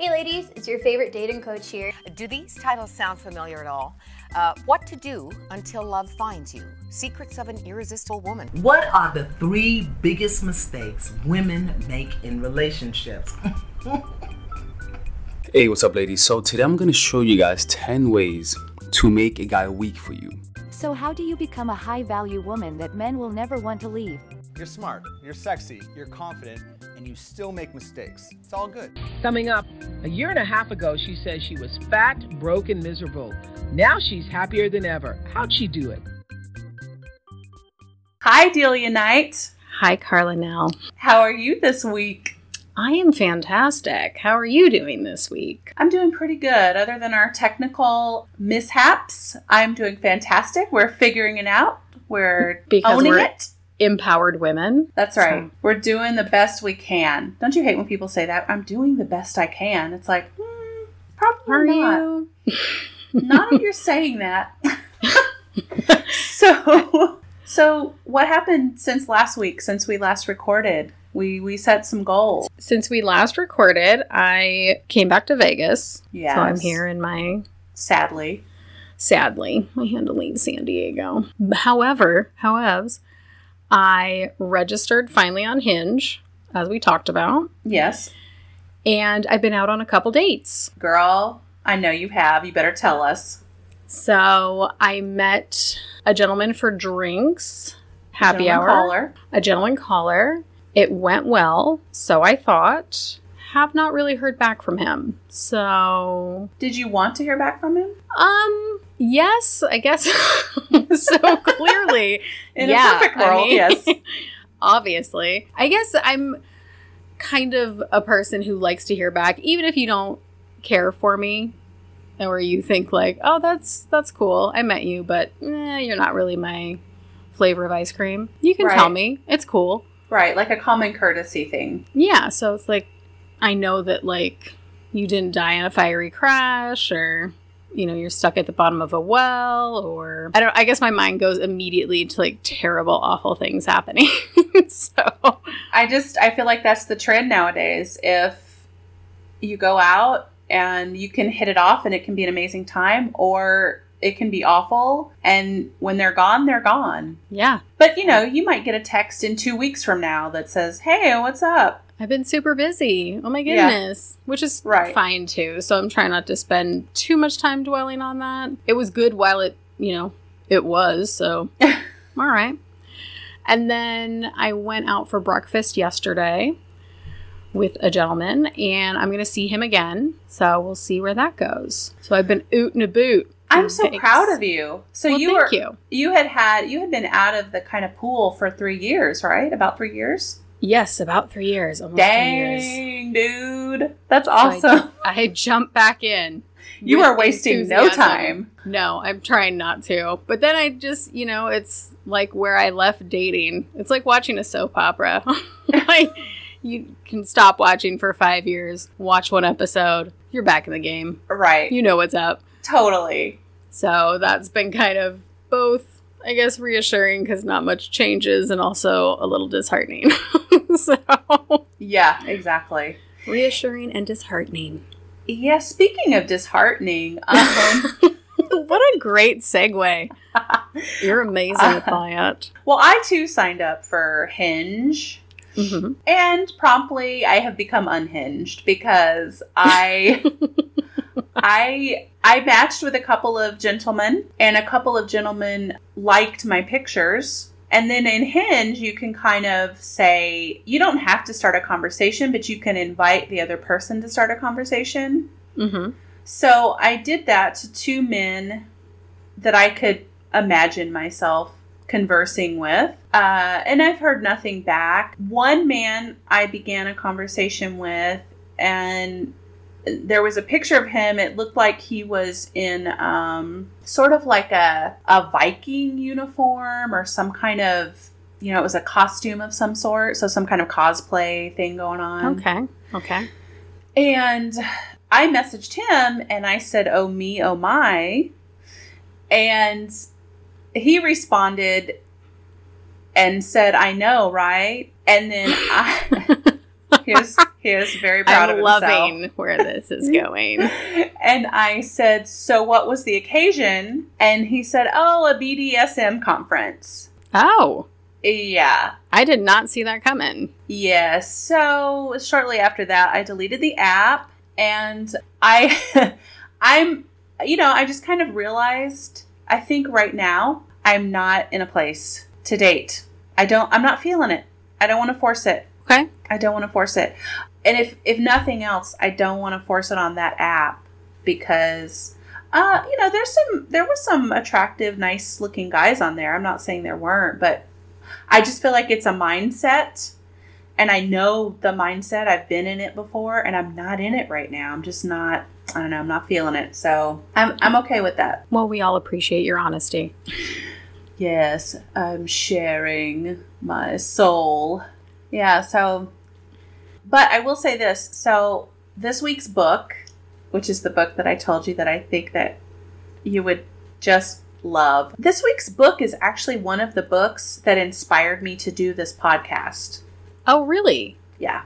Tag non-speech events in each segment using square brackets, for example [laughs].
Hey ladies, it's your favorite dating coach here. Do these titles sound familiar at all? Uh, what to do until love finds you. Secrets of an irresistible woman. What are the three biggest mistakes women make in relationships? [laughs] Hey, what's up, ladies? So, today I'm gonna show you guys 10 ways to make a guy weak for you. So, how do you become a high value woman that men will never want to leave? You're smart, you're sexy, you're confident, and you still make mistakes. It's all good. Coming up, a year and a half ago, she says she was fat, broke, and miserable. Now she's happier than ever. How'd she do it? Hi, Delia Knight. Hi, Carla Nell. How are you this week? I am fantastic. How are you doing this week? I'm doing pretty good. Other than our technical mishaps, I'm doing fantastic. We're figuring it out. We're Because owning we're- it. Empowered women. That's right. So- We're doing the best we can. Don't you hate when people say that? I'm doing the best I can. It's like, hmm, probably Are not. you? [laughs] Not if you're saying that. [laughs] so, so what happened since last week? Since we last recorded, we we set some goals. Since we last recorded, I came back to Vegas. Yeah, So I'm here in my, Sadly, sadly, I had to leave San Diego. However, however, I registered finally on Hinge, as we talked about, yes, and I've been out on a couple dates. girl. I know you have. You better tell us. So I met a gentleman for drinks, happy hour, caller. a gentleman caller. It went well, so I thought. Have not really heard back from him. So, Did you want to hear back from him? um, yes, I guess [laughs] so clearly. In yeah, a perfect I world, mean, yes. [laughs] obviously. I guess I'm kind of a person who likes to hear back, even if you don't care for me, or you think like, "Oh, that's that's cool. I met you, but eh, you're not really my flavor of ice cream." You can tell me. It's cool. Right, like a common courtesy thing. Yeah, so it's like I know that like you didn't die in a fiery crash or you know, you're stuck at the bottom of a well or I don't I guess my mind goes immediately to like terrible awful things happening. [laughs] so, I just I feel like that's the trend nowadays. If you go out and you can hit it off and it can be an amazing time or it can be awful and when they're gone, they're gone. yeah, But you know, you might get a text in 2 weeks from now that says, "Hey, what's up?" I've been super busy. Oh my Yeah. goodness. Which is Right. fine too. So I'm trying not to spend too much time dwelling on that. It was good while it, you know, it was. So, [laughs] all right. And then I went out for breakfast yesterday with a gentleman, and I'm going to see him again. So we'll see where that goes. So I've been oot and a boot. I'm so proud of you. So Well, you thank were you. you had had you had been out of the kind of pool for 3 years, right? About 3 years? Yes, about three years. Almost three years. Dang, dude. That's So I- awesome. [laughs] I jumped back in. you are wasting no time. No, I'm trying not to. But then I just, you know, it's like where I left dating. It's like watching a soap opera. [laughs] like you can stop watching for 5 years, watch one episode, you're back in the game. Right. You know what's up. totally. So that's been kind of both I guess reassuring cuz not much changes and also a little disheartening. [laughs] so Yeah, exactly. reassuring and disheartening. Yeah, speaking of disheartening, um, [laughs] what a great segue. [laughs] You're amazing at that. well, I too signed up for Hinge, hmm and promptly I have become unhinged because I [laughs] I I matched with a couple of gentlemen, and a couple of gentlemen liked my pictures. And then in Hinge, you can kind of say you don't have to start a conversation, but you can invite the other person to start a conversation. hmm So I did that to two men that I could imagine myself conversing with. Uh, and I've heard nothing back. One man I began a conversation with, and there was a picture of him. It looked like he was in um, sort of like a, a Viking uniform or some kind of, you know, it was a costume of some sort. So some kind of cosplay thing going on. Okay. Okay. And I messaged him and I said, Oh, me, oh, my. And he responded and said, I know, right? And then I. [laughs] he was he was very proud I'm of loving where this is [laughs] going. And I said, "So what was the occasion?" And he said, "Oh, a BDSM conference." Oh, Yeah. I did not see that coming. Yes. So shortly after that, I deleted the app and I [laughs] I'm you know, I just kind of realized I think right now I'm not in a place to date. I don't I'm not feeling it. I don't want to force it. Okay. I don't want to force it. And if if nothing else, I don't want to force it on that app because uh, you know, there's some there was some attractive, nice looking guys on there. I'm not saying there weren't, but I just feel like it's a mindset and I know the mindset. I've been in it before and I'm not in it right now. I'm just not I don't know, I'm not feeling it. So, I'm I'm okay with that. Well, we all appreciate your honesty. Yes, I'm sharing my soul. Yeah, so but I will say this. So, this week's book, which is the book that I told you that I think that you would just love. This week's book is actually one of the books that inspired me to do this podcast. Oh, really? Yeah.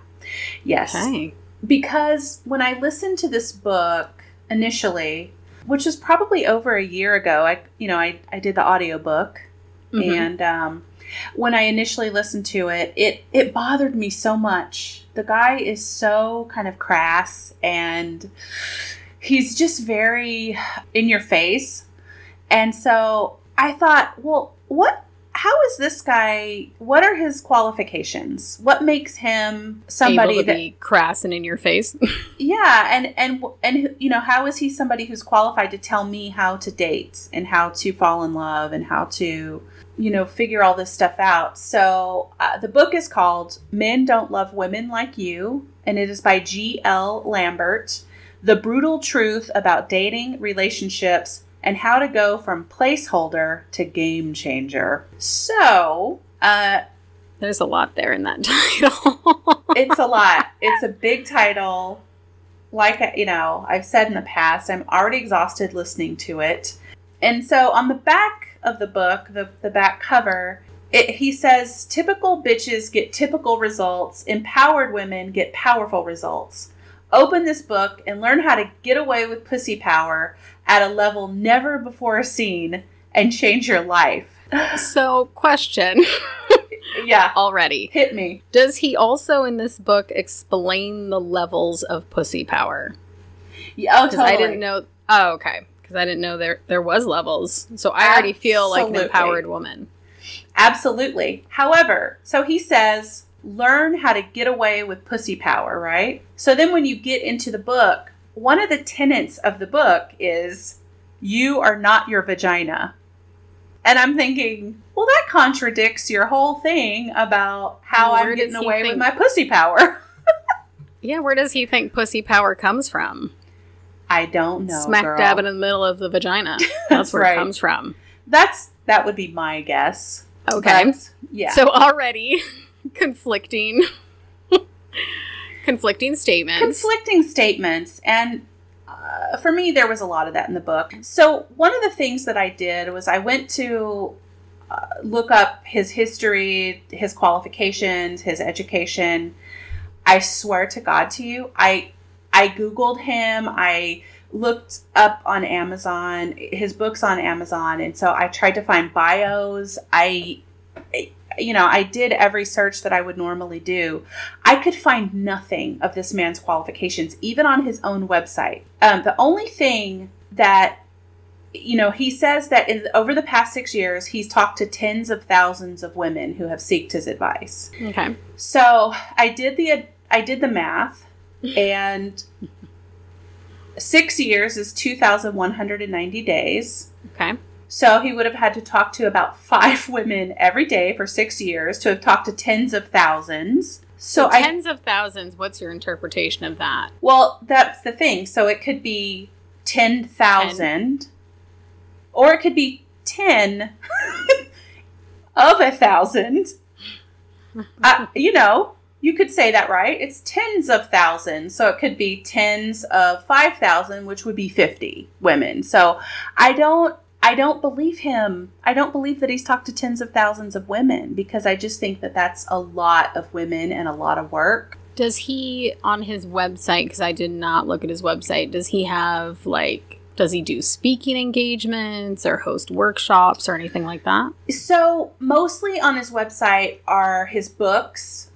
Yes. Okay. Because when I listened to this book initially, which was probably over a year ago, I you know, I, I did the audiobook Mhm. and um, when I initially listened to it, it it bothered me so much. The guy is so kind of crass and he's just very in your face. And so I thought, well, what how is this guy what are his qualifications? What makes him somebody Able to that be crass and in your face. [laughs] yeah, and and and you know, how is he somebody who's qualified to tell me how to date and how to fall in love and how to, you know, figure all this stuff out? So uh, the book is called "Men Don't Love Women Like You," and it is by G. L. Lambert. The brutal truth about dating, relationships, and how to go from placeholder to game changer. So, uh, There's a lot there in that [laughs] title. it's a lot. [laughs] It's a big title. Like you know, I've said in the past, I'm already exhausted listening to it. And so on the back of the book, the, the back cover, it, he says, typical bitches get typical results, empowered women get powerful results. Open this book and learn how to get away with pussy power at a level never before seen and change your life. so, question [laughs] Yeah, already. hit me. Does he also in this book explain the levels of pussy power? Yeah, oh, Because totally. I didn't know. Oh, okay. Because I didn't know there there was levels. So I already feel like an empowered woman. Absolutely. However, so he says, learn how to get away with pussy power, right? So then when you get into the book, one of the tenets of the book is you are not your vagina. And I'm thinking, well, that contradicts your whole thing about how Where I'm getting away with my pussy power. [laughs] Yeah, where does he think pussy power comes from? I don't know. Smack girl. dab in the middle of the vagina. That's, [laughs] That's where right. it comes from. That's that would be my guess. Okay. But, yeah. So already [laughs] conflicting conflicting statements. conflicting statements. And uh, for me there was a lot of that in the book. So one of the things that i did was i went to uh, look up his history his qualifications his education. I swear to god to you i i googled him. I looked up on amazon his books on amazon. And so i tried to find bios. I you know i did every search that i would normally do I could find nothing of this man's qualifications, even on his own website. Um, the only thing that, you know, he says that in, over the past six years, he's talked to tens of thousands of women who have sought his advice. okay. So I did the I did the math, and [laughs] six years is two thousand one hundred and ninety days. Okay. So he would have had to talk to about five [laughs] women every day for six years to have talked to tens of thousands. So, So, I tens of thousands, what's your interpretation of that? Well, that's the thing. So it could be 10,000 or it could be 10 [laughs] of a thousand. uh, you know, you could say that, right? It's tens of thousands. So it could be tens of 5,000, which would be 50 women. So I don't. I don't believe him. I don't believe that he's talked to tens of thousands of women because I just think that that's a lot of women and a lot of work. Does he on his website? Because I did not look at his website. Does he have like? Does he do speaking engagements or host workshops or anything like that? So, mostly on his website are his books,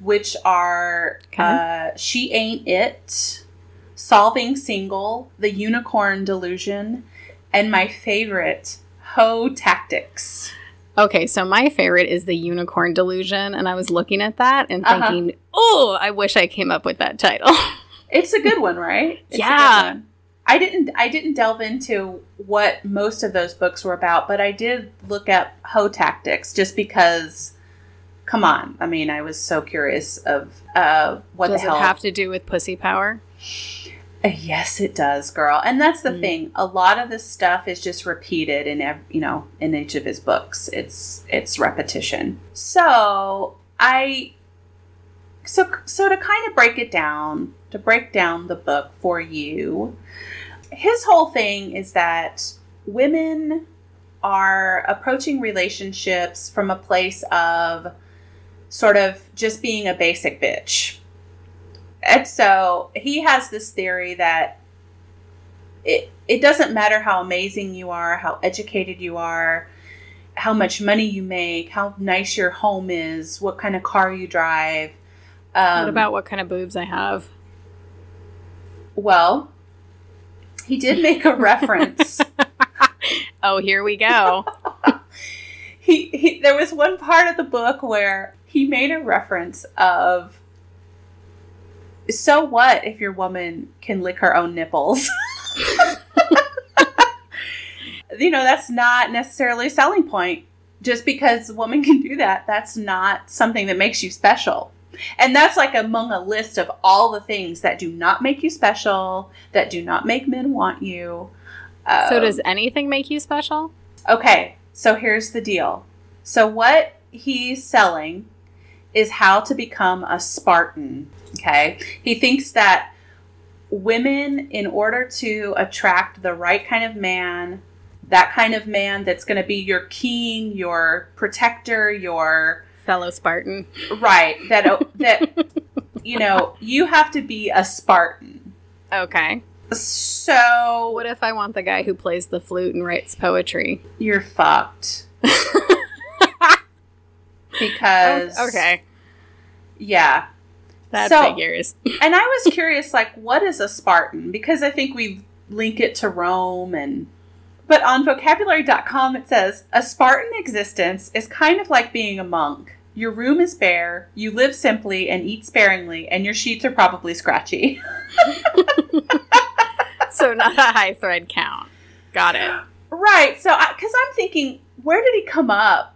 which are Okay. uh, She Ain't It, Solving Single, The Unicorn Delusion, and my favorite, Ho Tactics. Okay, so my favorite is the unicorn delusion, and I was looking at that and Uh-huh. thinking, oh, I wish I came up with that title. [laughs] It's a good one, right? It's Yeah. one. I didn't I didn't delve into what most of those books were about, but I did look up Ho Tactics just because come on. I mean, I was so curious of uh what Does the it have to do with pussy power? Uh, Yes, it does, girl. And that's the Mm. thing. A lot of this stuff is just repeated in ev- you know in each of his books. It's it's repetition. So I so so to kind of break it down, to break down the book for you, his whole thing is that women are approaching relationships from a place of sort of just being a basic bitch. And so he has this theory that it it doesn't matter how amazing you are, how educated you are, how much money you make, how nice your home is, what kind of car you drive. Um, what about what kind of boobs I have? well, he did make a reference. [laughs] Oh, here we go. [laughs] he, he there was one part of the book where he made a reference of so what if your woman can lick her own nipples [laughs] you know that's not necessarily a selling point just because a woman can do that that's not something that makes you special and that's like among a list of all the things that do not make you special that do not make men want you so Um, does anything make you special? Okay, so here's the deal. So what he's selling is how to become a Spartan. Okay, he thinks that women, in order to attract the right kind of man, that kind of man that's going to be your king, your protector, your Fellow Spartan. right that [laughs] that you know you have to be a Spartan. Okay. So What if I want the guy who plays the flute and writes poetry? you're fucked. [laughs] because oh, Okay. yeah That So- figures. [laughs] and I was curious, like, what is a Spartan? Because I think we link it to Rome and. But on vocabulary.com, it says a Spartan existence is kind of like being a monk. Your room is bare, you live simply and eat sparingly, and your sheets are probably scratchy. [laughs] so not a high thread count. Got it. right. So, because I'm thinking, where did he come up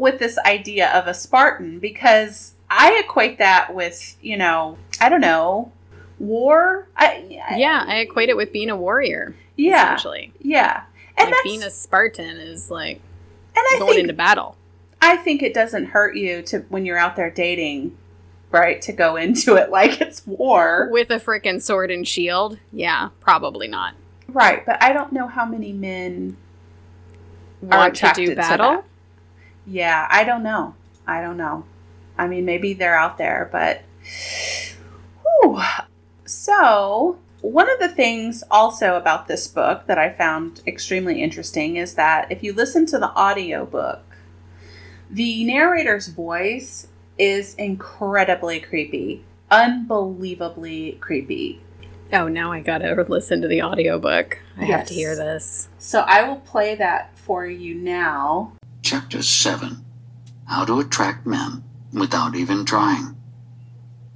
with this idea of a Spartan? Because I equate that with, you know, I don't know, war. I, I- Yeah, I equate it with being a warrior. yeah, Essentially. yeah. And like that's, being a Spartan is like and I going think into battle. I think it doesn't hurt you to when you're out there dating, right? To go into it [laughs] like it's war, With a freaking sword and shield? Yeah, probably not. right? But I don't know how many men Want to do battle? that. Yeah, I don't know. I don't know. I mean, maybe they're out there, but. Whew. So, one of the things also about this book that I found extremely interesting is that if you listen to the audiobook, the narrator's voice is incredibly creepy. Unbelievably creepy. Oh, now I gotta listen to the audiobook. I have to hear this. So I will play that for you now. Chapter 7 How to Attract Men Without Even Trying.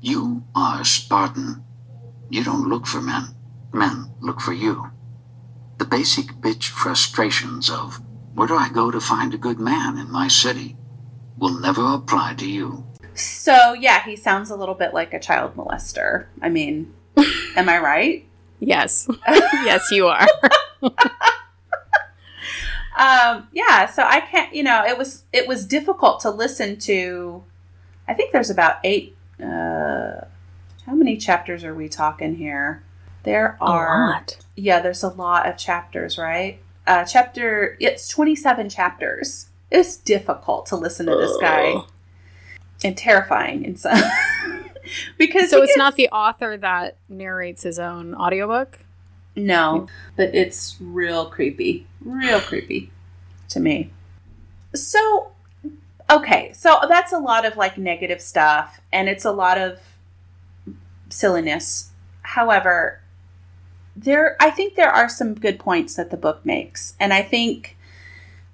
You are a Spartan. You don't look for men, men look for you. The basic bitch frustrations of where do I go to find a good man in my city will never apply to you. So yeah, he sounds a little bit like a child molester. I mean, [laughs] am I right? Yes. [laughs] yes, you are. [laughs] Um, yeah, so I can't, you know, it was it was difficult to listen to. I think there's about eight. Uh, how many chapters are we talking here? There are. Yeah, there's a lot of chapters, right? Uh, chapter it's 27 chapters. It's difficult to listen to this guy Ugh. and terrifying and so [laughs] because so it's gets- not the author that narrates his own audiobook. No, but it's real creepy. Real creepy to me. So, okay, so that's a lot of like negative stuff and it's a lot of silliness. However, there I think there are some good points that the book makes. And I think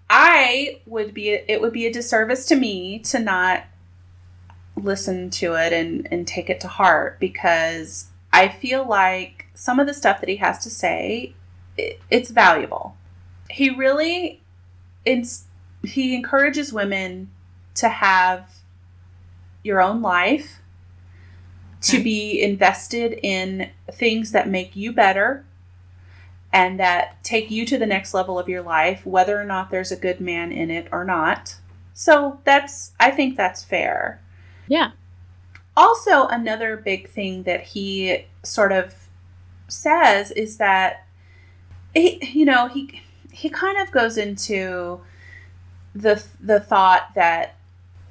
I would be it would be a disservice to me to not listen to it and and take it to heart because I feel like some of the stuff that he has to say i- it's valuable. He really ins- he encourages women to have your own life to be invested in things that make you better and that take you to the next level of your life whether or not there's a good man in it or not. So that's I think that's fair Yeah. also another big thing that he sort of says is that he, you know he he kind of goes into the the thought that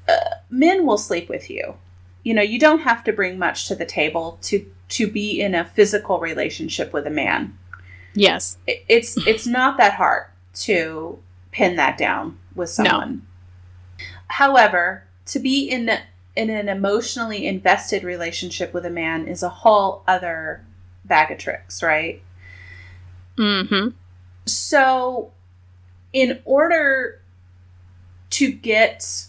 uh, men will sleep with you you know you don't have to bring much to the table to to be in a physical relationship with a man Yes. it- it's it's not that hard to pin that down with No. someone. However, to be in in an emotionally invested relationship with a man is a whole other bag of tricks, right? Mm-hmm. So, in order to get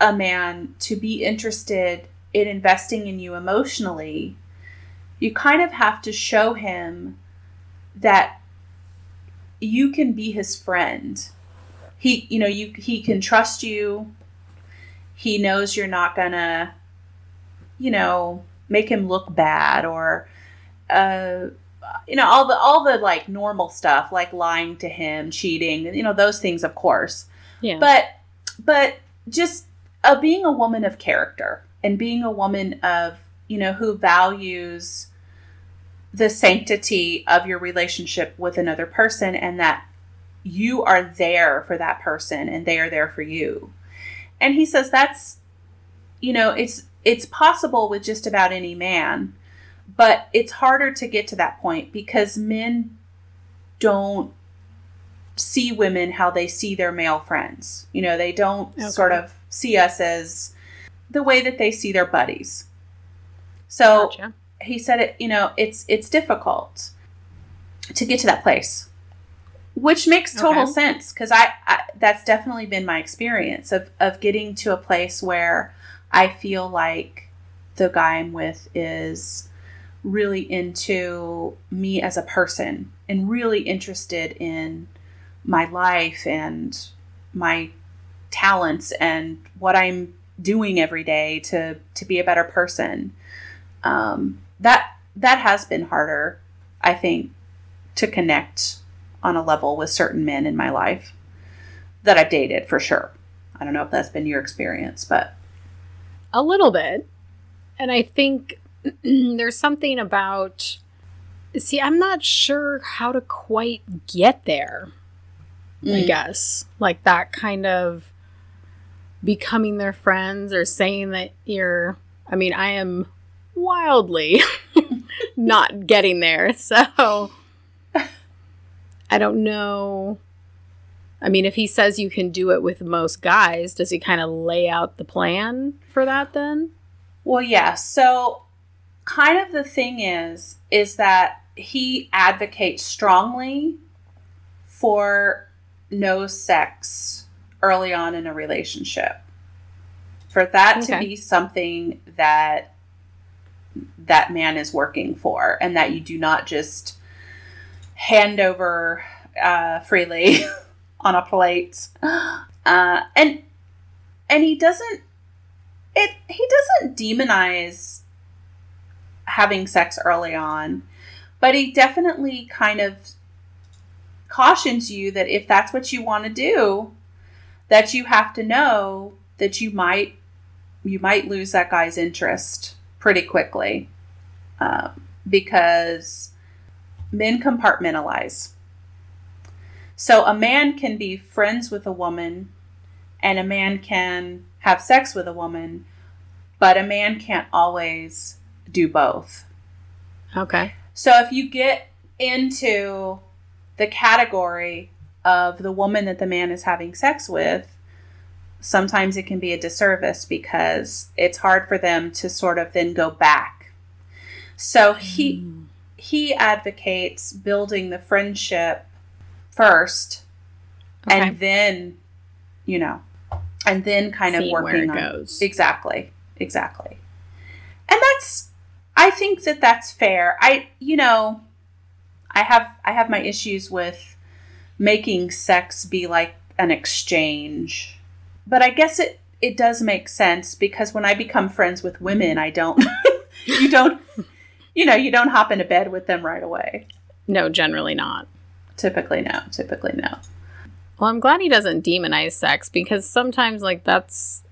a man to be interested in investing in you emotionally, you kind of have to show him that you can be his friend. He, you know, you he can trust you. He knows you're not gonna, you know, make him look bad or, uh, you know, all the all the like normal stuff like lying to him, cheating, you know, those things, of course. Yeah. but but just uh, being a woman of character and being a woman of you know who values the sanctity of your relationship with another person and that you are there for that person and they are there for you. And he says that's you know it's it's possible with just about any man but it's harder to get to that point because men don't see women how they see their male friends. You know, they don't Okay. sort of see us as the way that they see their buddies. So Gotcha. he said it, you know, it's it's difficult to get to that place. Which makes total Okay. sense because I, I that's definitely been my experience of of getting to a place where I feel like the guy I'm with is really into me as a person and really interested in my life and my talents and what I'm doing every day to to be a better person. Um, that that has been harder, I think, to connect on a level with certain men in my life that I've dated for sure. I don't know if that's been your experience, but A little bit. And I think [clears throat] there's something about. See, I'm not sure how to quite get there, I Mm. guess. Like that kind of becoming their friends or saying that you're. I mean, I am wildly [laughs] not getting there. [laughs] So I don't know. I mean, if he says you can do it with most guys, does he kind of lay out the plan for that then? Well, yeah. So, kind of the thing is, is that he advocates strongly for no sex early on in a relationship. For that to be something that that man is working for, and that you do not just hand over uh, freely [laughs] on a plate, [gasps] uh, and and he doesn't it he doesn't demonize having sex early on. But he definitely kind of cautions you that if that's what you want to do that you have to know that you might you might lose that guy's interest pretty quickly um, because men compartmentalize. So a man can be friends with a woman and a man can have sex with a woman but a man can't always do both. Okay. So if you get into the category of the woman that the man is having sex with, sometimes it can be a disservice because it's hard for them to sort of then go back. So he he advocates building the friendship first Okay. and then you know and then kind of Seeing where working it on goes. exactly exactly and that's i think that that's fair i you know i have i have my issues with making sex be like an exchange but i guess it it does make sense because when i become friends with women i don't [laughs] you don't you know you don't hop into bed with them right away No, generally not. typically no typically no Well, I'm glad he doesn't demonize sex because sometimes, like, that's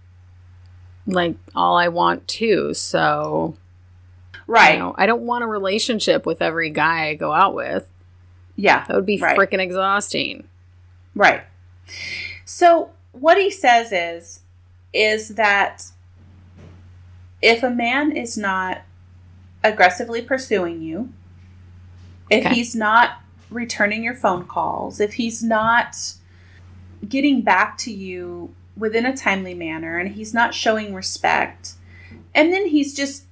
like all I want too. So, right you know, I don't want a relationship with every guy I go out with. yeah That would be Right. freaking exhausting. Right. So what he says is is that if a man is not aggressively pursuing you, if Okay. he's not returning your phone calls, if he's not getting back to you within a timely manner and he's not showing respect, and then he's just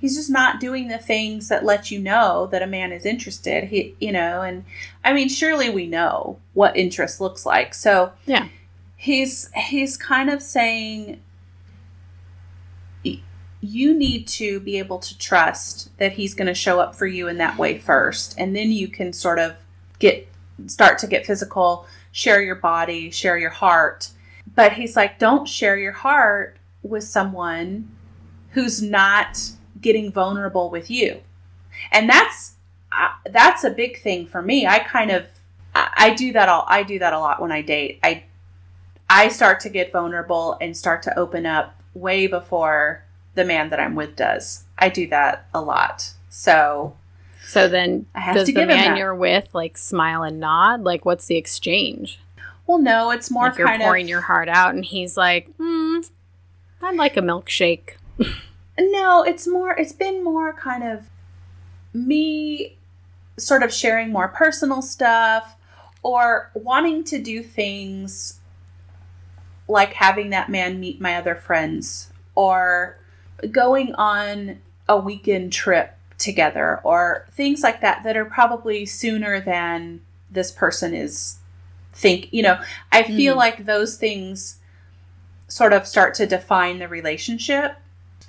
he's just not doing the things that let you know that a man is interested. He you know, and I mean surely we know what interest looks like. So Yeah. he's he's kind of saying you need to be able to trust that he's going to show up for you in that way first and then you can sort of get start to get physical share your body share your heart but he's like don't share your heart with someone who's not getting vulnerable with you and that's I that's a big thing for me i kind of I, I do that all i do that a lot when i date i I start to get vulnerable and start to open up way before the man that I'm with does. I do that a lot. So So then, I have does to the give man you're with like smile and nod? Like, what's the exchange? well, no, it's more like you're pouring of your heart out, and he's like, hmm, I'd like a milkshake. [laughs] no. It's more. It's been more kind of me sort of sharing more personal stuff or wanting to do things like having that man meet my other friends or going on a weekend trip together or things like that that are probably sooner than this person is think you know i feel Mhm. like those things sort of start to define the relationship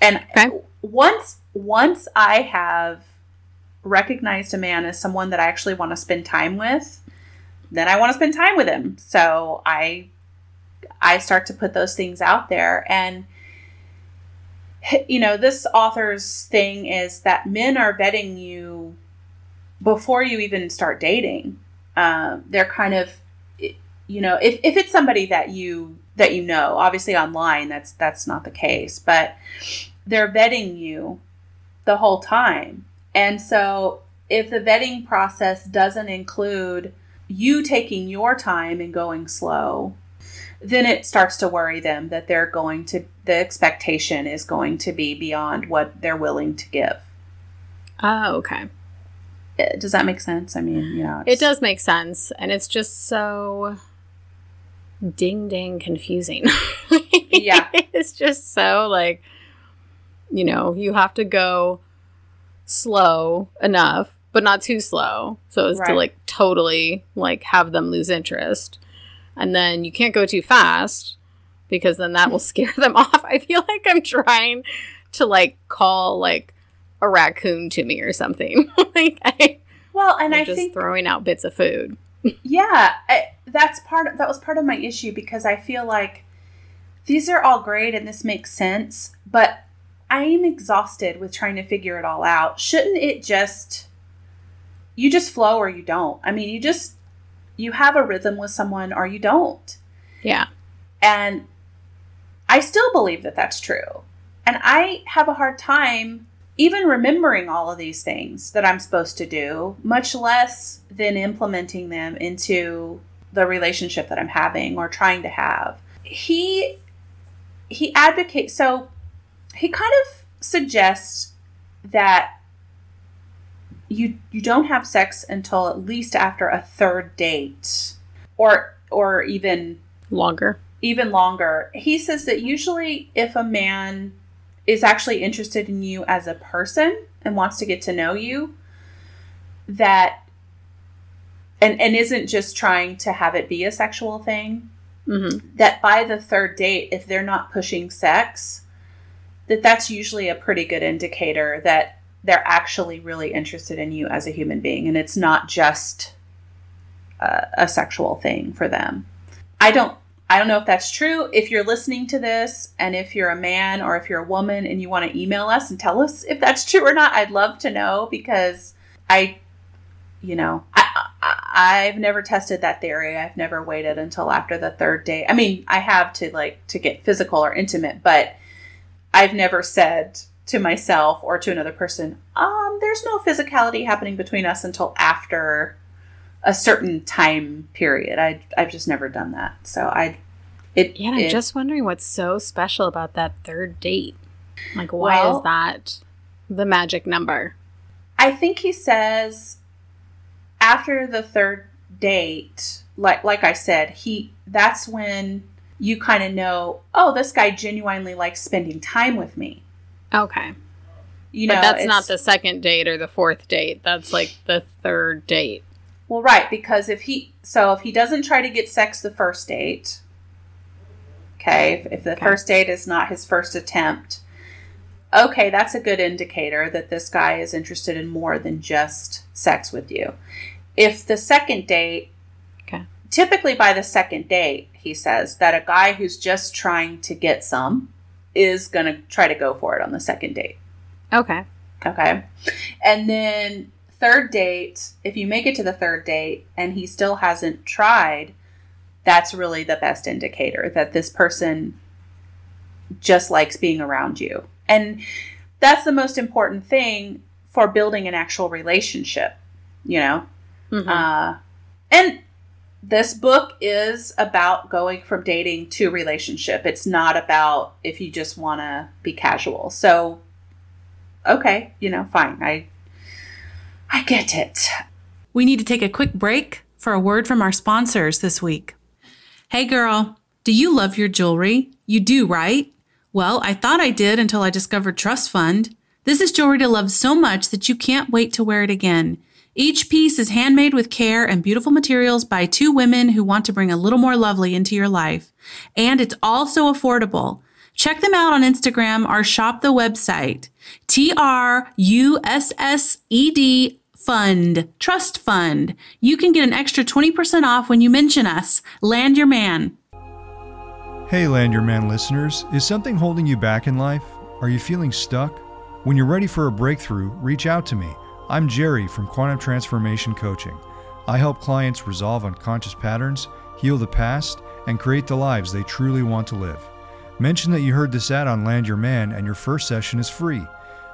and Okay. once once i have recognized a man as someone that i actually want to spend time with then i want to spend time with him. So i i start to put those things out there. And you know this author's thing is that men are vetting you before you even start dating. Um, they're kind of you know if, if it's somebody that you that you know obviously online that's that's not the case. But they're vetting you the whole time and so if the vetting process doesn't include you taking your time and going slow then it starts to worry them that they're going to the expectation is going to be beyond what they're willing to give Oh, okay. Uh, does that make sense i mean you know It does make sense, and it's just so ding dang confusing. [laughs] Yeah. it's just so like, you know, you have to go slow enough, but not too slow, so as to like totally like have them lose interest, and then you can't go too fast because then that will [laughs] scare them off. I feel like I'm trying to like call like a raccoon to me or something. [laughs] like I, well and they're i just think throwing out bits of food. yeah I, that's part of, that was part of my issue because i feel like these are all great and this makes sense but i am exhausted with trying to figure it all out shouldn't it just you just flow or you don't i mean you just you have a rhythm with someone or you don't Yeah. and I still believe that that's true. And I have a hard time even remembering all of these things that I'm supposed to do, much less than implementing them into the relationship that I'm having or trying to have. He he advocates so he kind of suggests that you you don't have sex until at least after a third date or or even Longer. even longer. He says that usually if a man is actually interested in you as a person and wants to get to know you, that and and isn't just trying to have it be a sexual thing, Mm-hmm. that by the third date, if they're not pushing sex, that that's usually a pretty good indicator that they're actually really interested in you as a human being, and it's not just a, a sexual thing for them. I don't. I don't know if that's true. If you're listening to this and if you're a man or if you're a woman and you want to email us and tell us if that's true or not, I'd love to know because I, you know, I, I, I've never tested that theory. I've never waited until after the third day. I mean, I have to like to get physical or intimate, but I've never said to myself or to another person, um, there's no physicality happening between us until after a certain time period. I I've just never done that. So I, it. Yeah, I'm it- just wondering what's so special about that third date. Like, why Well- is that the magic number? I think he says after the third date, like like I said, he that's when you kind of know, oh, this guy genuinely likes spending time with me. Okay. You know, but that's not the second date or the fourth date. That's like the third date. Well, right, because if he so if he doesn't try to get sex the first date, okay, if, if the Okay. first date is not his first attempt, okay, that's a good indicator that this guy is interested in more than just sex with you. If the second date, Okay. typically by the second date, he says that a guy who's just trying to get some is going to try to go for it on the second date. Okay. Okay. And then third date, if you make it to the third date and he still hasn't tried, that's really the best indicator that this person just likes being around you. And that's the most important thing for building an actual relationship, you know? Mhm. Uh, and this book is about going from dating to relationship. It's not about if you just want to be casual. So, okay, you know, fine. I I get it. We need to take a quick break for a word from our sponsors this week. Hey girl, do you love your jewelry? You do, right? Well, I thought I did until I discovered Trussed Fund. This is jewelry to love so much that you can't wait to wear it again. Each piece is handmade with care and beautiful materials by two women who want to bring a little more lovely into your life. And it's also affordable. Check them out on Instagram or shop the website. T R U S S E D Fund. Trussed Fund. You can get an extra 20% off when you mention us. Land your man. Hey, Land Your Man listeners, is something holding you back in life? Are you feeling stuck? When you're ready for a breakthrough, reach out to me. I'm Jerry from Quantum Transformation Coaching. I help clients resolve unconscious patterns, heal the past, and create the lives they truly want to live. Mention that you heard this ad on Land Your Man and your first session is free.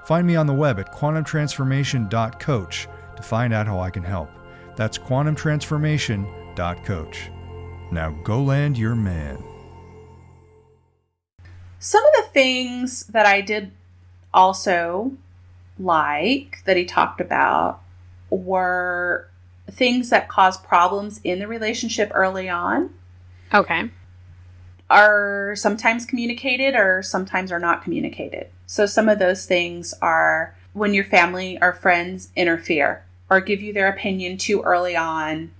Find me on the web at quantumtransformation.coach to find out how I can help. That's quantumtransformation.coach. Now go land your man. Some of the things that I did also like that he talked about were things that cause problems in the relationship early on Okay. are sometimes communicated or sometimes are not communicated. So some of those things are when your family or friends interfere or give you their opinion too early on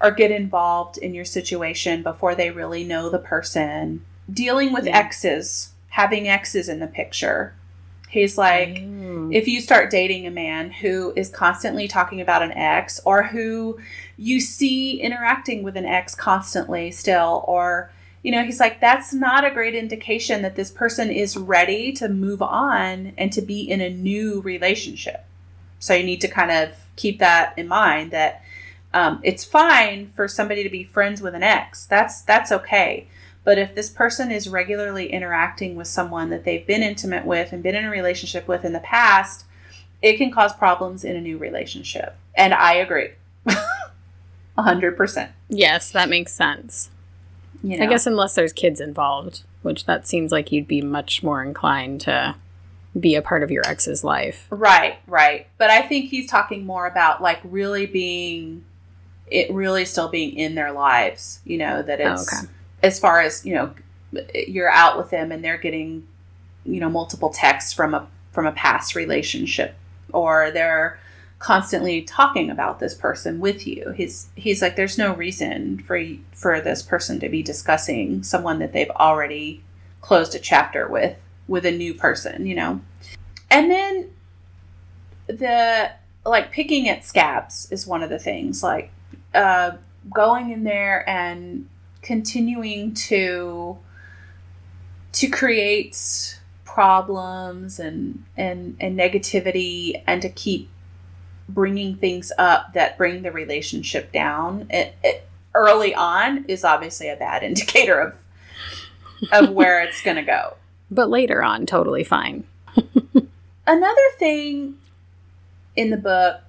or get involved in your situation before they really know the person. Dealing with Yeah. exes, having exes in the picture. He's like, oh. If you start dating a man who is constantly talking about an ex or who you see interacting with an ex constantly still or you know he's like that's not a great indication that this person is ready to move on and to be in a new relationship. So you need to kind of keep that in mind that um, it's fine for somebody to be friends with an ex. That's that's okay but if this person is regularly interacting with someone that they've been intimate with and been in a relationship with in the past, it can cause problems in a new relationship. And I agree. [laughs] A hundred percent. Yes, that makes sense. You I guess unless there's kids involved. which that seems like you'd be much more inclined to be a part of your ex's life. Right, right. But I think he's talking more about like really being it really still being in their lives, you know, that Oh, it's okay. As far as, you know, you're out with them and they're getting, you know, multiple texts from a from a past relationship or they're constantly talking about this person with you. He's he's like there's no reason for for this person to be discussing someone that they've already closed a chapter with with a new person, you know. And then the like picking at scabs is one of the things like uh, going in there and continuing to to create problems and and and negativity and to keep bringing things up that bring the relationship down it, it, early on is obviously a bad [laughs] indicator of of where it's going to go But later on, totally fine. [laughs] another thing in the book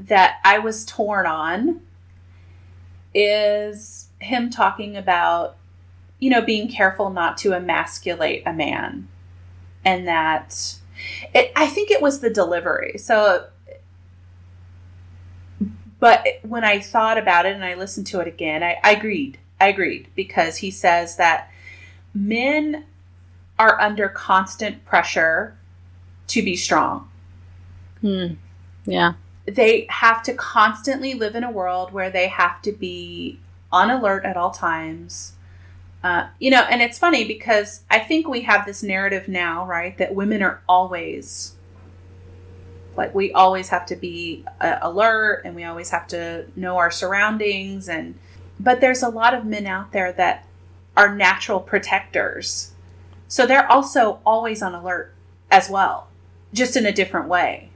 that I was torn on is him talking about, you know, being careful not to emasculate a man. And that it, I think it was the delivery. So, but when I thought about it and I listened to it again, I, I agreed. I agreed because he says that men are under constant pressure to be strong. Hmm. Yeah. They have to constantly live in a world where they have to be on alert at all times. Uh, you know, and it's funny because I think we have this narrative now, right, that women are always like we always have to be uh, alert and we always have to know our surroundings and but there's a lot of men out there that are natural protectors so they're also always on alert as well just in a different way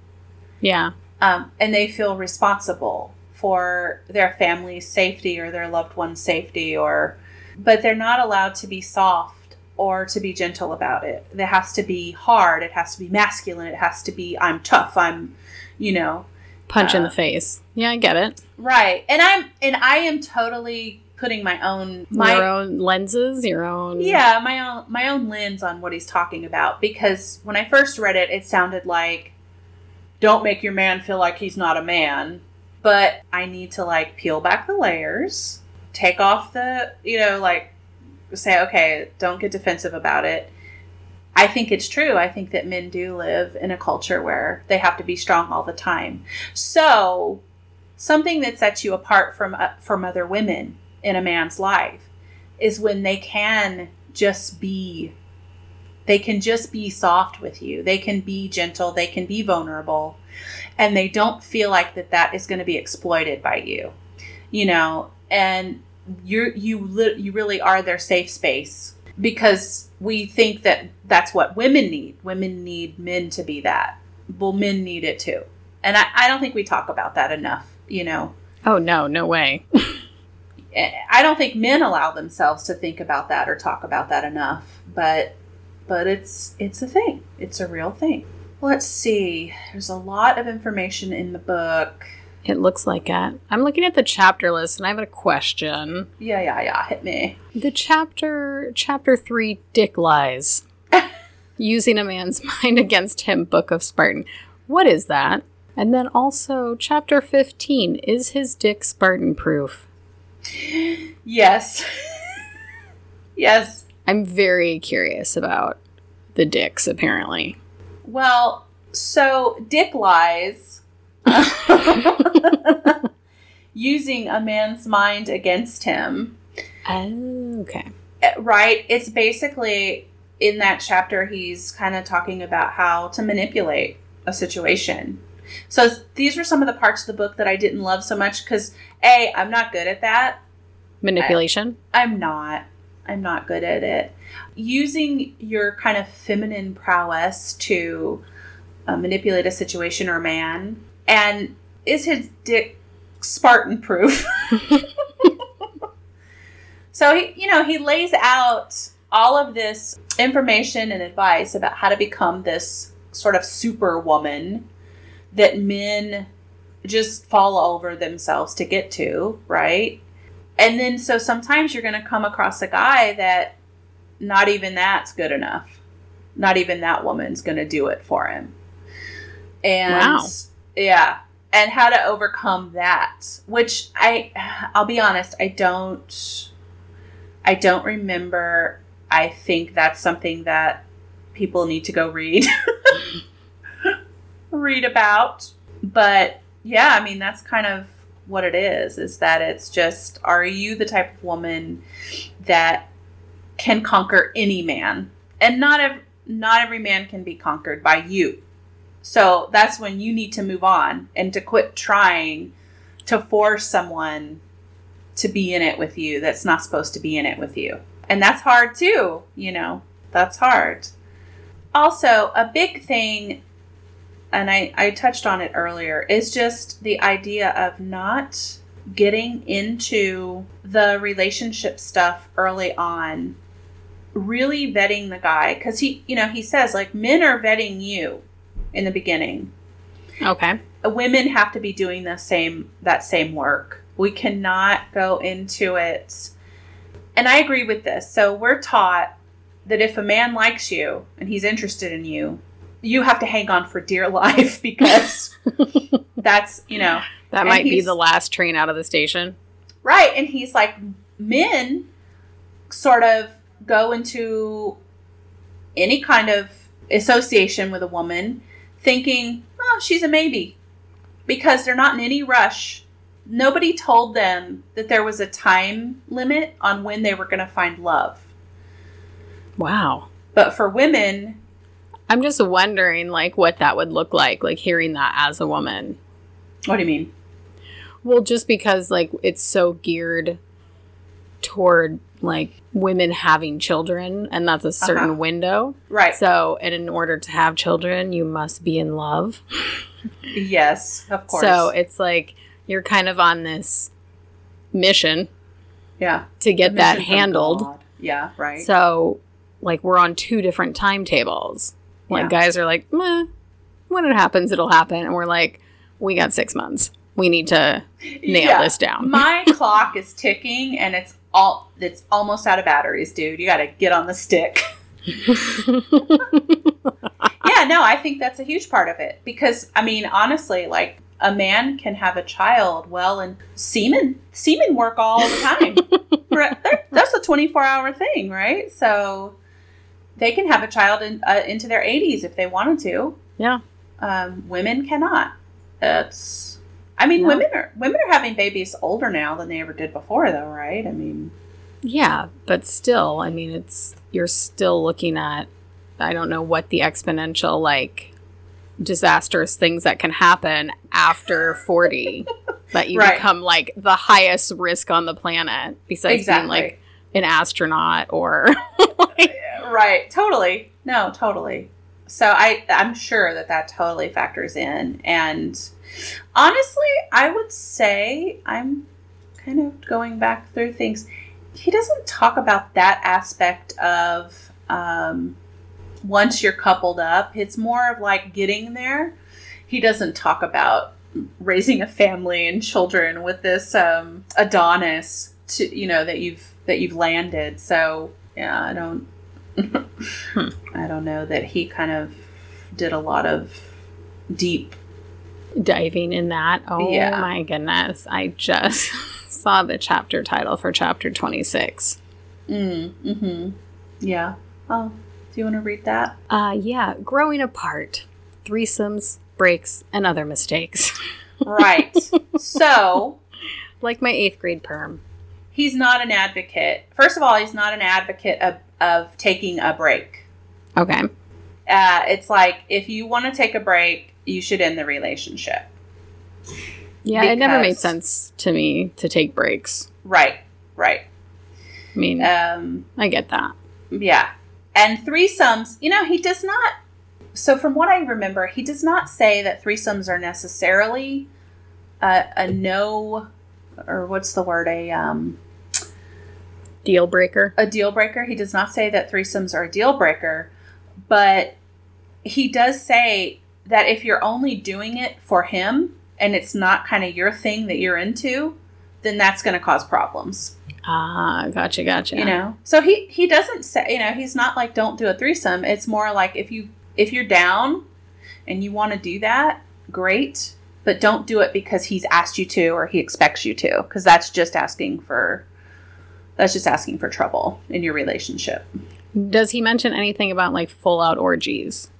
Yeah. um, and they feel responsible for their family's safety or their loved one's safety or but they're not allowed to be soft or to be gentle about it it has to be hard it has to be masculine it has to be i'm tough i'm you know Punch in Uh, the face. Yeah, I get it. right and i'm and i am totally putting my own my your own lenses, your own. yeah my own my own lens on what he's talking about because when i first read it it sounded like don't make your man feel like he's not a man but i need to like peel back the layers take off the you know like say okay don't get defensive about it. I think it's true. I think that men do live in a culture where they have to be strong all the time. So something that sets you apart from uh, from other women in a man's life is when they can just be they can just be soft with you. They can be gentle. They can be vulnerable and they don't feel like that that is going to be exploited by you you know and you're you li- you really are their safe space because we think that that's what women need women need men to be that well men need it too and i, I don't think we talk about that enough you know Oh no, no way. [laughs] I don't think men allow themselves to think about that or talk about that enough, but but it's it's a thing. It's a real thing. Let's see. There's a lot of information in the book. It looks like it. I'm looking at the chapter list and I have a question. Yeah, yeah, yeah. Hit me. The chapter, chapter three, Dick Lies. [laughs] Using a man's mind against him, Book of Spartan. What is that? And then also, chapter 15, is his dick Spartan proof? Yes. [laughs] yes. I'm very curious about the dicks, apparently. Well, so Dick lies [laughs] using a man's mind against him. Oh, okay. Right? It's basically in that chapter he's kind of talking about how to manipulate a situation. So these were some of the parts of the book that I didn't love so much cuz A, I'm not good at that. Manipulation? I'm not. I'm not good at it. Using your kind of feminine prowess to uh, manipulate a situation or man, and is his dick Spartan proof? [laughs] so he, you know, he lays out all of this information and advice about how to become this sort of superwoman that men just fall over themselves to get to, right? And then so sometimes you're going to come across a guy that not even that's good enough. Not even that woman's going to do it for him. And Wow. yeah, and how to overcome that, which I I'll be honest, I don't I don't remember. I think that's something that people need to go read [laughs] read about. But yeah, I mean that's kind of what it is is that it's just are you the type of woman that can conquer any man? And not ev- not every man can be conquered by you. So that's when you need to move on and to quit trying to force someone to be in it with you that's not supposed to be in it with you. And that's hard too, you know. That's hard. Also, a big thing and I, I touched on it earlier, is just the idea of not getting into the relationship stuff early on, really vetting the guy. Because he, you know, he says, like, men are vetting you in the beginning. Okay. Uh, women have to be doing the same that same work. We cannot go into it. And I agree with this. So we're taught that if a man likes you and he's interested in you, you have to hang on for dear [laughs] life because [laughs] that's you know That might be the last train out of the station. right and he's like men sort of go into any kind of association with a woman thinking oh she's a maybe because they're not in any rush nobody told them that there was a time limit on when they were going to find love Wow. but for women I'm just wondering like what that would look like, like hearing that as a woman. what do you mean Well, just because like it's so geared toward like women having children and that's a certain Uh-huh. window. right So, and in order to have children, you must be in love. yes of course So, it's like you're kind of on this mission yeah to get that handled. Yeah right So, like we're on two different timetables. Like Yeah. guys are like, Meh, when it happens, it'll happen, and we're like, we got six months. We need to nail Yeah. this down. My [laughs] clock is ticking and it's all it's almost out of batteries, dude. You got to get on the stick. [laughs] yeah, no, I think that's a huge part of it because I mean, honestly, like a man can have a child well and semen semen work all the time. [laughs] That's a 24-hour thing, right? So they can have a child in, uh, into their 80s if they wanted to. yeah. Um, women cannot. It's. I mean, No. women are women are having babies older now than they ever did before, though, right? I mean, Yeah, but still, I mean, it's you're still looking at I don't know what the exponential like disastrous things that can happen after 40 [laughs] that you Right. become like the highest risk on the planet besides being like an astronaut or [laughs] right? Totally. No, totally. So I, I'm sure that that totally factors in. And honestly, I would say I'm kind of going back through things. He doesn't talk about that aspect of um, once you're coupled up. It's more of like getting there. He doesn't talk about raising a family and children with this um, Adonis to you know that you've that you've landed. So yeah, I don't [laughs] I don't know that he kind of did a lot of deep diving in that. Oh Yeah. my goodness. I just [laughs] saw the chapter title for chapter 26. mm, mm-hmm. Yeah. Oh, do you want to read that? Uh yeah, growing apart, threesomes, breaks, and other mistakes. [laughs] Right. so [laughs] like my 8th grade perm. he's not an advocate. First of all, he's not an advocate of, of taking a break. Okay. Uh, it's like if you want to take a break, you should end the relationship. Yeah, it never made sense to me to take breaks. Right. Right. I mean, Um, I get that. Yeah. And threesomes, you know, he does not. So, from what I remember, he does not say that threesomes are necessarily a, a no, or what's the word? A um, Deal breaker. a deal breaker. He does not say that threesomes are a deal breaker, but he does say that if you're only doing it for him and it's not kind of your thing that you're into, then that's going to cause problems. Ah, gotcha, gotcha. You know, so he he doesn't say you know he's not like don't do a threesome. It's more like if you if you're down and you want to do that, great, but don't do it because he's asked you to or he expects you to, because that's just asking for that's just asking for trouble in your relationship. Does he mention anything about like full out orgies?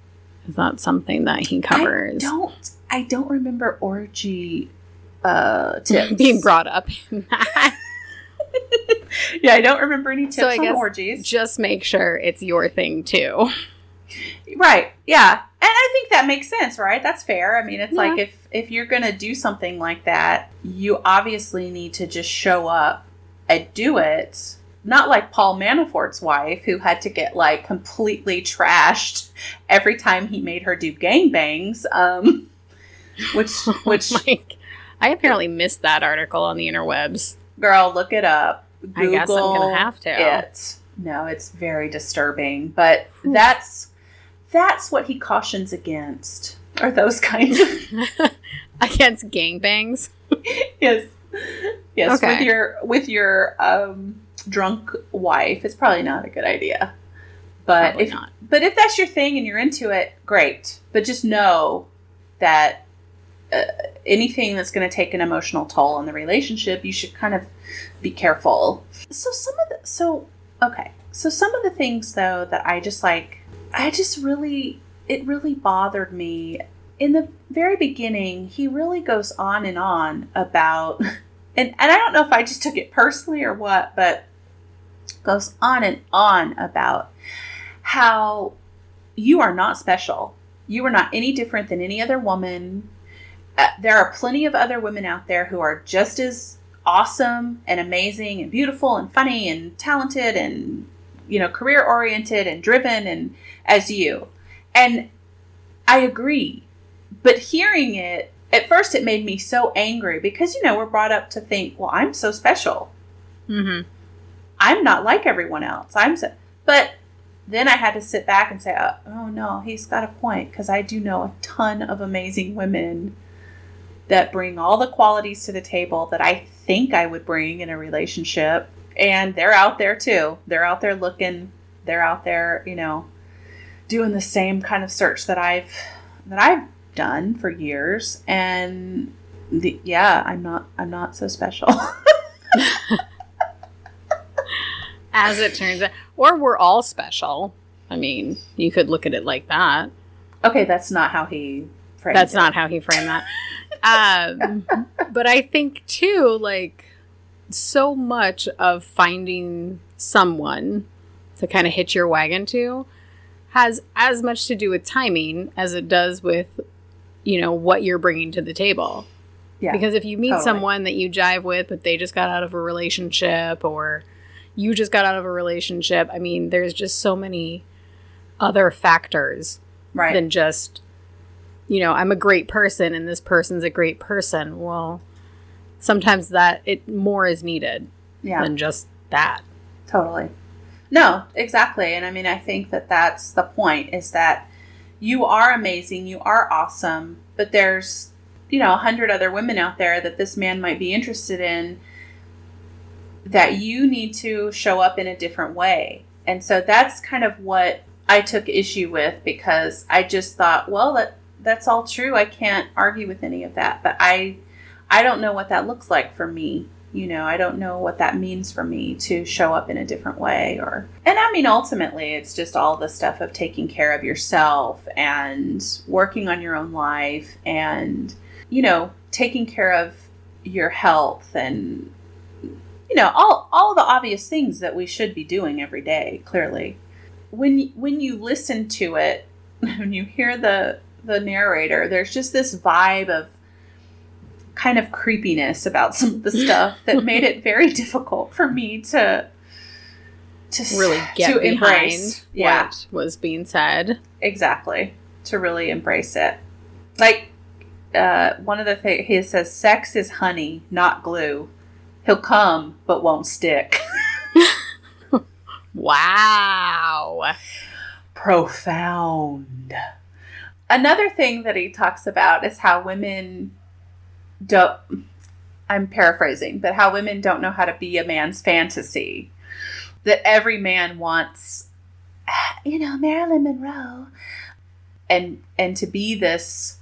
Is that something that he covers? I don't I don't remember orgy uh [laughs] tips being brought up in that. [laughs] yeah, I don't remember any tips so I on guess orgies. just make sure it's your thing too. Right. Yeah. And I think that makes sense, right? That's fair. I mean, it's Yeah. like if if you're going to do something like that, you obviously need to just show up and do it. Not like Paul Manafort's wife who had to get like completely trashed every time he made her do gangbangs. Um [laughs] which which like, I apparently missed that article on the interwebs. girl, look it up. I guess I'm gonna have to. It. No, it's very disturbing, but that's that's what he cautions against. Are those kinds of [laughs] Against gangbangs. yes, yes. Okay. With your with your um, drunk wife, it's probably not a good idea. But Probably if not. but if that's your thing and you're into it, great. But just know that uh, anything that's going to take an emotional toll on the relationship, you should kind of be careful. So some of the so okay. So some of the things though that I just like, I just really it really bothered me in the very beginning. He really goes on and on about, [laughs] and and I don't know if I just took it personally or what, but goes on and on about how you are not special. You are not any different than any other woman. Uh, there are plenty of other women out there who are just as awesome and amazing and beautiful and funny and talented and you know career oriented and driven and as you. And I agree. But hearing it at first it made me so angry because you know we're brought up to think, well, I'm so special. Mm-hmm. I'm not like everyone else. I'm so, but then I had to sit back and say, oh, oh no, he's got a point because I do know a ton of amazing women that bring all the qualities to the table that I think I would bring in a relationship, and they're out there too. They're out there looking. They're out there, you know, doing the same kind of search that I've that I've done for years, and the, yeah, I'm not I'm not so special. [laughs] [laughs] As it turns out, or we're all special. I mean, you could look at it like that. okay, that's not how he. framed That's it. not how he framed that. Um, [laughs] but I think too, like so much of finding someone to kind of hitch your wagon to has as much to do with timing as it does with you know what you're bringing to the table. Yeah, Because if you meet totally. someone that you jive with, but they just got out of a relationship, or you just got out of a relationship, I mean, there's just so many other factors right. than just, you know, I'm a great person and this person's a great person. Well, sometimes that it more is needed yeah, than just that. totally. No, exactly. And I mean, I think that that's the point is that you are amazing, you are awesome, but there's, you know, a hundred other women out there that this man might be interested in that you need to show up in a different way. And so that's kind of what I took issue with because I just thought, well, that that's all true. I can't argue with any of that, but I I don't know what that looks like for me. You know, I don't know what that means for me to show up in a different way or and I mean ultimately it's just all the stuff of taking care of yourself and working on your own life and you know, taking care of your health and you know, all all the obvious things that we should be doing every day, clearly. When when you listen to it, [laughs] when you hear the the narrator, there's just this vibe of kind of creepiness about some of the [laughs] stuff that made it very difficult for me to to Really get to behind embrace. Yeah, what was being said. exactly. To really embrace it. Like uh, one of the things he says, "Sex is honey, not glue. He'll come, but won't stick." [laughs] Wow. profound. Another thing that he talks about is how women don't I'm paraphrasing, but how women don't know how to be a man's fantasy. That every man wants, you know, Marilyn Monroe, and and to be this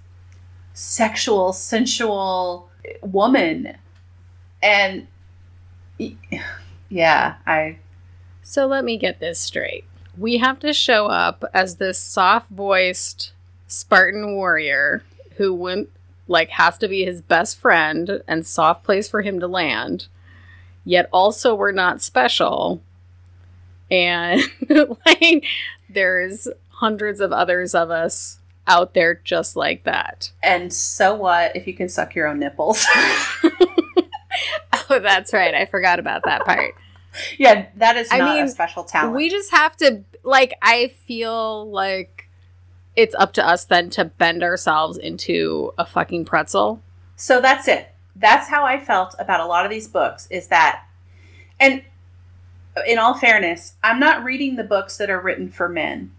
sexual, sensual woman, and yeah, I. So let me get this straight. We have to show up as this soft voiced Spartan warrior who went like has to be his best friend and soft place for him to land. Yet also we're not special. And [laughs] like there's hundreds of others of us out there just like that. And so what if you can suck your own nipples? [laughs] oh, [laughs] that's right. I forgot about that part. yeah, that is I not mean, a special talent. We just have to like I feel like it's up to us then to bend ourselves into a fucking pretzel. So that's it. That's how I felt about a lot of these books is that and in all fairness, I'm not reading the books that are written for men.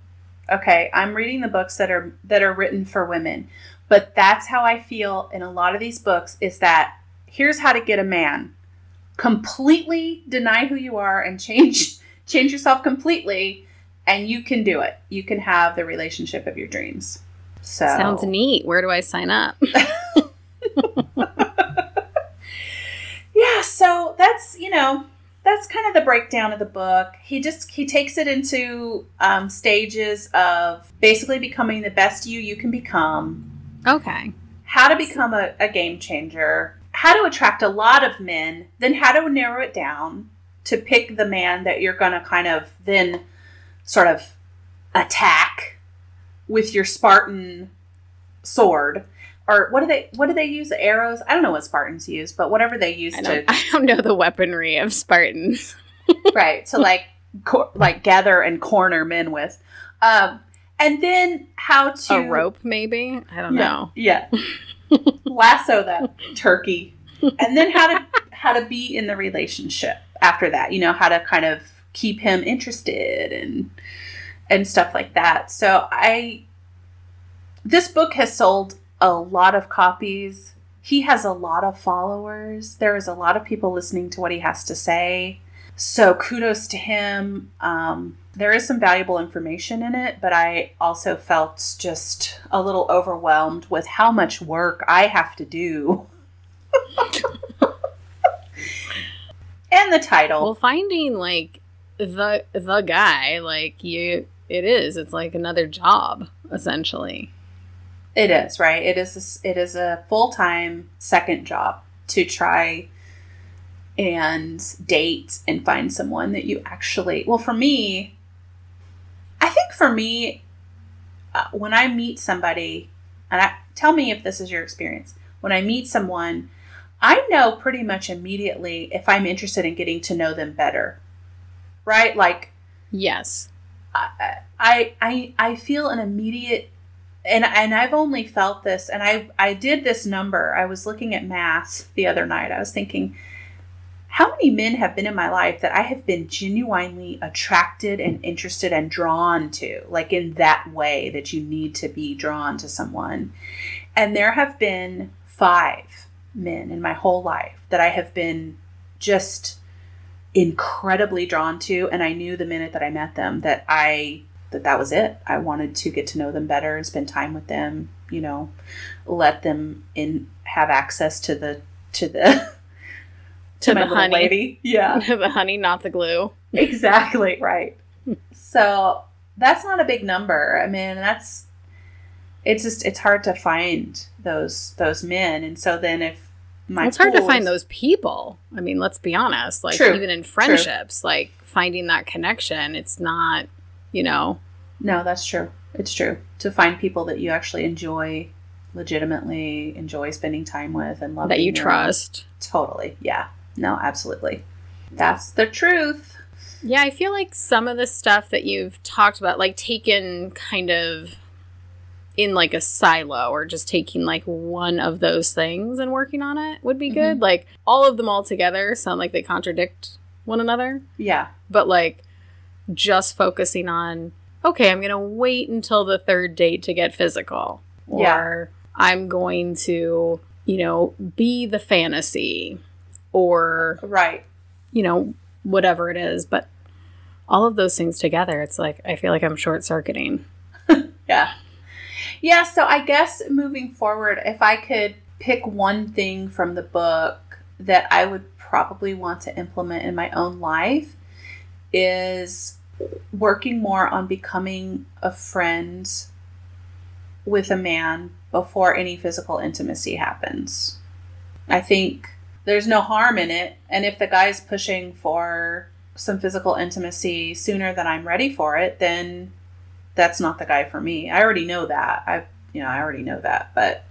Okay, I'm reading the books that are that are written for women. But that's how I feel in a lot of these books is that here's how to get a man. Completely deny who you are and change [laughs] change yourself completely and you can do it. You can have the relationship of your dreams. So Sounds neat. Where do I sign up? [laughs] yeah, so that's, you know, that's kind of the breakdown of the book. He just he takes it into um, stages of basically becoming the best you you can become. Okay. How to become a, a game changer. How to attract a lot of men. Then how to narrow it down to pick the man that you're going to kind of then sort of attack with your Spartan sword. Or what do they what do they use? Arrows? I don't know what Spartans use, but whatever they use I to [laughs] I don't know the weaponry of Spartans. [laughs] right to like cor- like gather and corner men with um and then how to a rope, maybe? I don't yeah, know. yeah [laughs] lasso that turkey. And then how to how to be in the relationship after that you know how to kind of keep him interested and and stuff like that. So i this book has sold a lot of copies. He has a lot of followers. There is a lot of people listening to what he has to say. So kudos to him. Um, there is some valuable information in it but i also felt just a little overwhelmed with how much work i have to do and the title Well, finding like the the guy, like you it is. It's like another job essentially. It is right. It is. A, it is a full time second job to try and date and find someone that you actually. Well, for me, I think for me, uh, when I meet somebody, and I tell me if this is your experience. When I meet someone, I know pretty much immediately if I'm interested in getting to know them better. Right? Like Yes. I I I I feel an immediate and and I've only felt this and I I did this number. I was looking at math the other night. I was thinking how many men have been in my life that I have been genuinely attracted and interested and drawn to, like in that way that you need to be drawn to someone. And there have been five men in my whole life that I have been just incredibly drawn to and i knew the minute that i met them that i that that was it i wanted to get to know them better and spend time with them you know let them in have access to the to the To the honey. lady yeah [laughs] the honey, not the glue. exactly right [laughs] so that's not a big number i mean that's it's just it's hard to find those those men and so then if my it's hard to find those people. I mean, let's be honest. Like True. even in True. friendships, like finding that connection, it's not, you know, No, that's true. It's true. To find people that you actually enjoy, legitimately enjoy spending time with and love that you trust. Totally. Yeah. No, absolutely. That's the truth. Yeah, I feel like some of the stuff that you've talked about, like taken kind of in like a silo or just taking like one of those things and working on it would be good. Mhm. Like all of them all together sound like they contradict one another, Yeah. but like just focusing on, okay, I'm going to wait until the third date to get physical. Or Yeah. I'm going to, you know, be the fantasy or right. You know, whatever it is, but all of those things together, it's like I feel like I'm short circuiting. [laughs] Yeah. Yeah, so I guess moving forward, if I could pick one thing from the book that I would probably want to implement in my own life is working more on becoming a friend with a man before any physical intimacy happens. I think there's no harm in it, and if the guy's pushing for some physical intimacy sooner than I'm ready for it, then that's not the guy for me. I already know that. I, you know, I already know that. But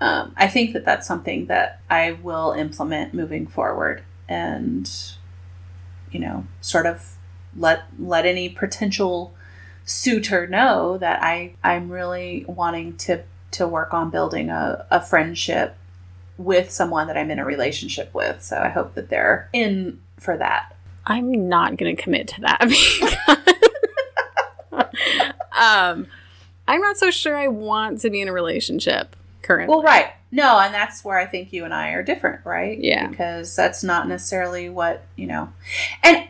um, I think that that's something that I will implement moving forward, and you know, sort of let let any potential suitor know that I I'm really wanting to to work on building a, a friendship with someone that I'm in a relationship with. So I hope that they're in for that. I'm not going to commit to that [laughs] um, I'm not so sure I want to be in a relationship currently. Well, right. No, and that's where I think you and I are different, right? Yeah. Because that's not necessarily what, you know. And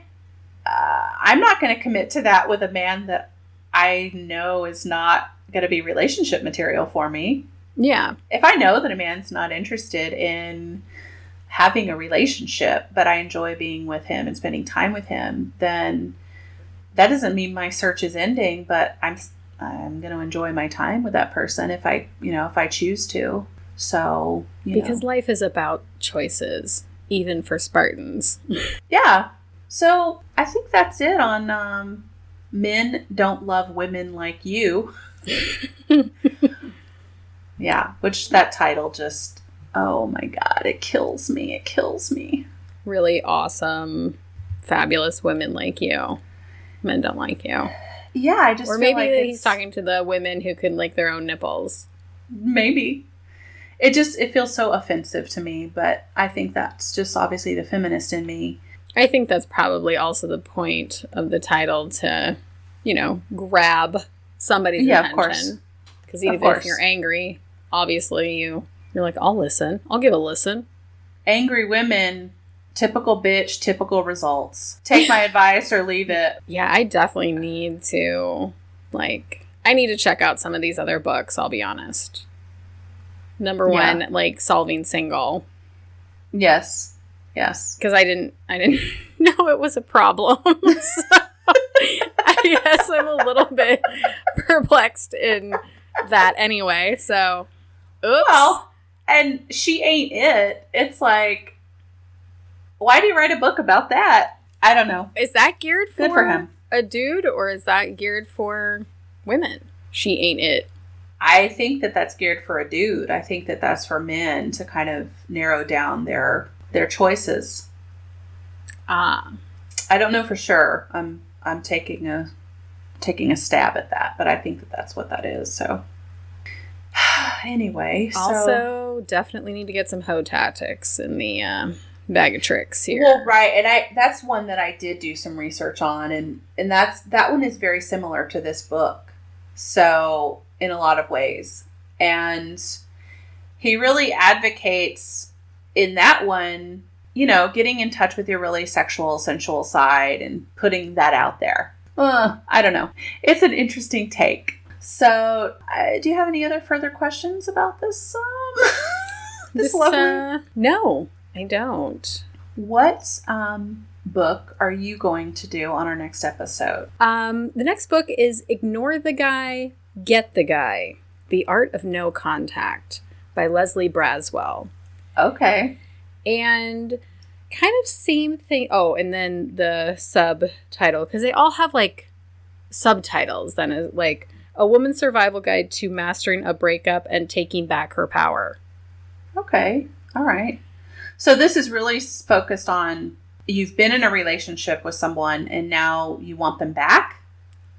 uh, I'm not going to commit to that with a man that I know is not going to be relationship material for me. Yeah. If I know that a man's not interested in having a relationship, but I enjoy being with him and spending time with him, then that doesn't mean my search is ending, but I'm I'm going to enjoy my time with that person if I, you know, if I choose to. So, because know. life is about choices, even for Spartans. [laughs] yeah. So, I think that's it on um, men don't love women like you. [laughs] yeah, which that title just oh my god, it kills me. It kills me. Really awesome, fabulous women like you men don't like you. Yeah, I just or maybe like he's talking to the women who can lick their own nipples. Maybe it just it feels so offensive to me, but I think that's just obviously the feminist in me. I think that's probably also the point of the title to, you know, grab somebody's yeah, attention. Of course. Because even if you're angry, obviously you you're like, I'll listen. I'll give a listen. Angry women typical bitch, typical results. Take my [laughs] advice or leave it. Yeah, I definitely need to like I need to check out some of these other books, I'll be honest. Number yeah. 1, like Solving Single. Yes. Yes. Cuz I didn't I didn't [laughs] know it was a problem. so [laughs] I guess I'm a little bit perplexed in that anyway. So, oops. Well, and she ain't it. It's like why do you write a book about that? I don't know. Is that geared for, for him. a dude or is that geared for women? She ain't it. I think that that's geared for a dude. I think that that's for men to kind of narrow down their their choices. Ah. I don't know for sure. I'm I'm taking a taking a stab at that, but I think that that's what that is. So [sighs] anyway, also so, definitely need to get some hoe tactics in the uh, bag of tricks here. Well, right, and I that's one that I did do some research on, and and that's that one is very similar to this book. So in a lot of ways, and he really advocates in that one, you know, getting in touch with your really sexual, sensual side and putting that out there. Uh, I don't know. It's an interesting take. So, uh, do you have any other further questions about this? Um, [laughs] this, this lovely. Uh, no, I don't. What um, book are you going to do on our next episode? Um, the next book is Ignore the Guy, Get the Guy The Art of No Contact by Leslie Braswell. Okay. And kind of same thing. Oh, and then the subtitle, because they all have like subtitles, then is like a woman's survival guide to mastering a breakup and taking back her power. Okay. All right. So this is really focused on you've been in a relationship with someone and now you want them back?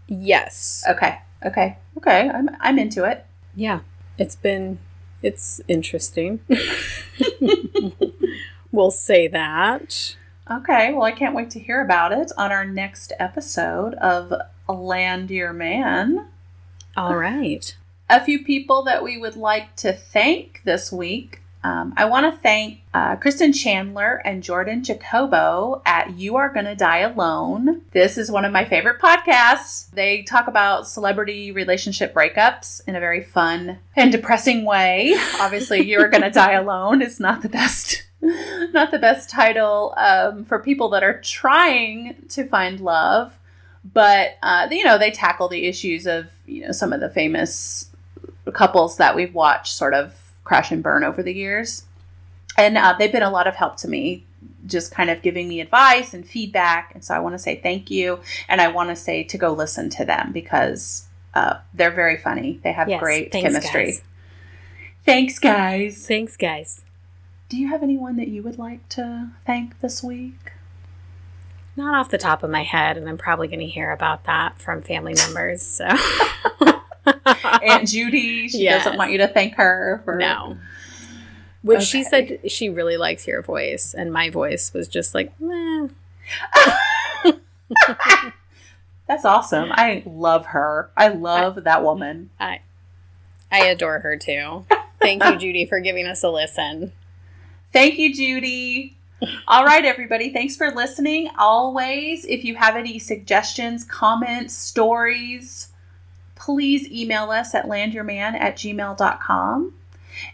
Yes. Okay. Okay. Okay. I'm I'm into it. Yeah. It's been it's interesting. [laughs] we'll say that. Okay. Well, I can't wait to hear about it on our next episode of Land Your Man. All right. A few people that we would like to thank this week Um, I want to thank uh, Kristen Chandler and Jordan Jacobo at You Are Gonna Die Alone. This is one of my favorite podcasts. They talk about celebrity relationship breakups in a very fun and depressing way. Obviously, You Are Gonna Die [laughs] Alone is not the best. Not the best title um, for people that are trying to find love, but uh, you know they tackle the issues of you know some of the famous couples that we've watched sort of crash and burn over the years. And uh, they've been a lot of help to me, just kind of giving me advice and feedback. And so I want to say thank you. And I want to say to go listen to them because uh, they're very funny. They have Yes, great thanks, chemistry. guys. Thanks, guys. Thanks, guys. Do you have anyone that you would like to thank this week? Not off the top of my head, and I'm probably going to hear about that from family members. So [laughs] Aunt Judy, she Yes. doesn't want you to thank her for. no. Which she said she really likes your voice, and my voice was just like, meh. [laughs] That's awesome. I love her. I love that woman. I I adore her too. Thank you, [laughs] Judy, for giving us a listen. Thank you, Judy. All right, everybody. Thanks for listening. Always, if you have any suggestions, comments, stories, please email us at landyourman at gmail.com.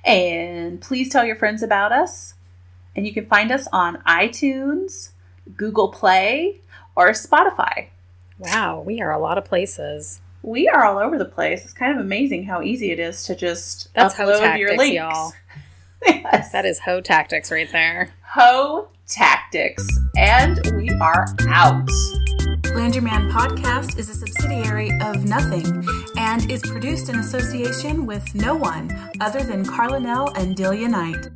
And please tell your friends about us. And you can find us on iTunes, Google Play, or Spotify. Wow, we are a lot of places. We are all over the place. It's kind of amazing how easy it is to just That's upload your tactics, links. y'all. Yes. That is hoe tactics right there. Hoe Tactics. And we are out. Land Your Man podcast is a subsidiary of Nothing and is produced in association with no one other than Carlinell and Delia Knight.